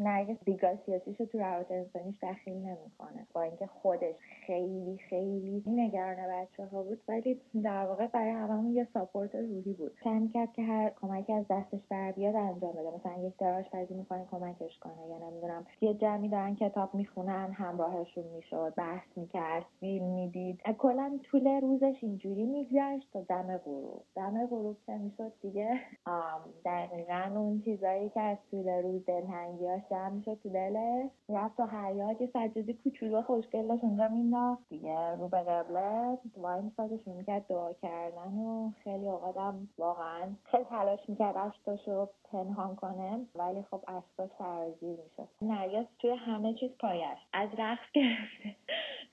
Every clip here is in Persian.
نرگس دیگاه سیاسیش رو تو روابط انسانیش دخیل نمی‌کنه. با اینکه خودش خیلی خیلی نگران بچه ها بود ولی در واقع برای هممون یه ساپورت روحی بود. سعی کرد که هر کمکی از دستش بر بیاد انجام بده. مثلا یک دراش پذی می‌کنه کمکش کنه. یا نمی‌دونم یه جمعی دارن کتاب می‌خونن همراهشون می‌شد بحث می‌کرد فیلم می‌دید. کلا طول روزش اینجوری میگذشت تا دم غروب. دم غروب که می‌شد دیگه. دقیقا اون چیزایی که از طول روز دلتنگیاش جمع می‌شد تو دلش. رفت تو حیات یه سجاده کوچولو خوشگل داشت اونجا مینداخت دیگه. رو به قبله وای میساد شروع می‌کرد دعا کردن و خیلی اوقاتم واقعا خیلی تلاش می‌کرد اشکاشو پنهان کنه ولی خب اشکاش سرازیر می‌شد. نرگس توی همه چیز پایش. از رقص گرفته.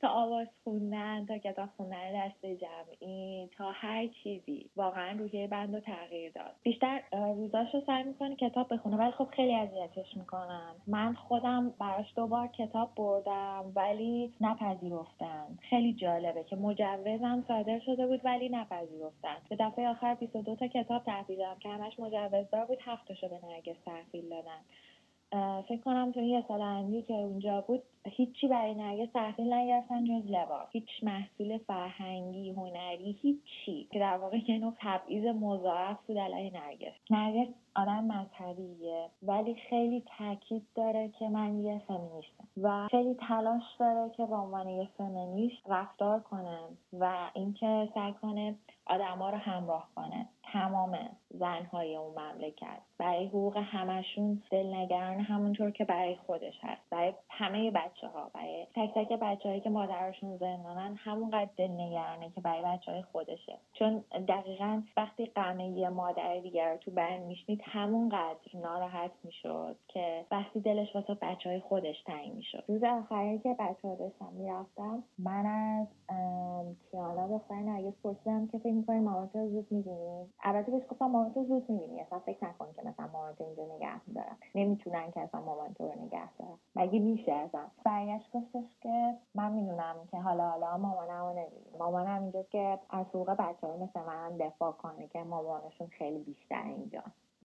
تا آواز خوندن تا کتاب خوندن دست جمعی تا هر چیزی. واقعا روحیه بند رو تغییر داد. بیشتر روزاش رو سعی می‌کنه کتاب بخونه ولی خب خیلی اذیتش می‌کنن. من خودم براش دوبار کتاب بردم ولی نپذیرفتن. خیلی جالبه که مجوزم صادر شده بود ولی نپذیرفتن. به دفعه آخر 22 تا کتاب تحویل که همش مجوزدار بود هفتاشو به نرگس تحویل دادن. فکر کنم تو یه سال که اونجا بود هیچی برای نرگس تحصیل نگرفتن جز لباس. هیچ محصول فرهنگی هنری هیچی. که در واقع یه نوع تبعیض مضاعف بود علیه نرگس. نرگس آدم مذهبیه ولی خیلی تاکید داره که من یه فمینیستم. و خیلی تلاش داره که به عنوان یه فمینیست رفتار کنه و اینکه سعی کنه آدما رو همراه کنه. تمام زنهای اون مملکت. برای حقوق همشون دلنگران همونطور که برای خودش هست. برای همه بچه ها برای تک تک بچه که مادرشون زندانن همونقدر دلنگرانه که برای بچه های خودشه. چون دقیقا وقتی قمه یه مادر دیگر تو بند میشنید همونقدر ناراحت می‌شد که وقتی دلش واسه بچه های خودش تنگ می‌شد. روز آخری که بچه ها داشتم می‌رفتم من از کیانا دختر نرگس پرسیدم که فکر می‌کنی مامانت رو زود می‌بینی؟ البته بهش گفتم مامان تو زود می‌بینی. اصلا فکر نکن که مثلا مامان تو اینجا نگه میدارم. نمی‌تونن که اصلا مامان تو رو نگه دارم. مگه میشه اصلا؟ برگشت گفتش که من می‌دونم که حالا حالا مامانم رو نمی‌بینی. مامانم اینجاست که از حقوق بچه ها مثل من دفاع کنه که مامانشون خیلی بیشتر اینجا